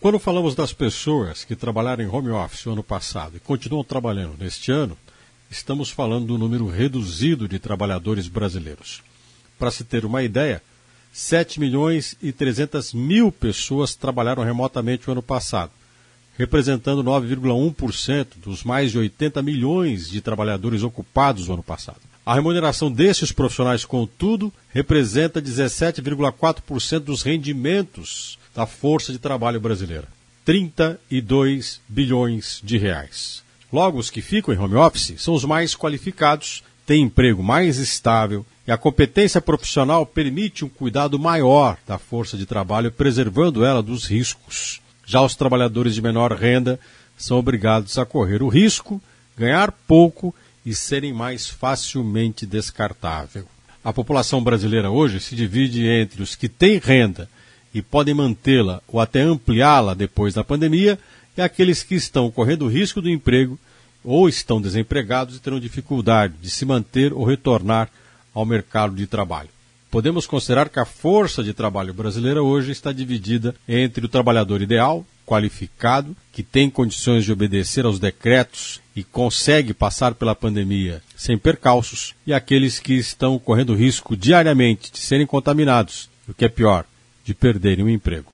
Quando falamos das pessoas que trabalharam em home office no ano passado e continuam trabalhando neste ano, estamos falando do número reduzido de trabalhadores brasileiros. Para se ter uma ideia, 7 milhões e 300 mil pessoas trabalharam remotamente o ano passado, representando 9,1% dos mais de 80 milhões de trabalhadores ocupados no ano passado. A remuneração desses profissionais, contudo, representa 17,4% dos rendimentos da força de trabalho brasileira. 32 bilhões de reais. Logo, os que ficam em home office são os mais qualificados, têm emprego mais estável e a competência profissional permite um cuidado maior da força de trabalho, preservando ela dos riscos. Já os trabalhadores de menor renda são obrigados a correr o risco, ganhar pouco e serem mais facilmente descartável. A população brasileira hoje se divide entre os que têm renda e podem mantê-la ou até ampliá-la depois da pandemia e aqueles que estão correndo o risco do emprego ou estão desempregados e terão dificuldade de se manter ou retornar ao mercado de trabalho. Podemos considerar que a força de trabalho brasileira hoje está dividida entre o trabalhador ideal, qualificado, que tem condições de obedecer aos decretos e consegue passar pela pandemia sem percalços, e aqueles que estão correndo risco diariamente de serem contaminados, o que é pior, de perderem o emprego.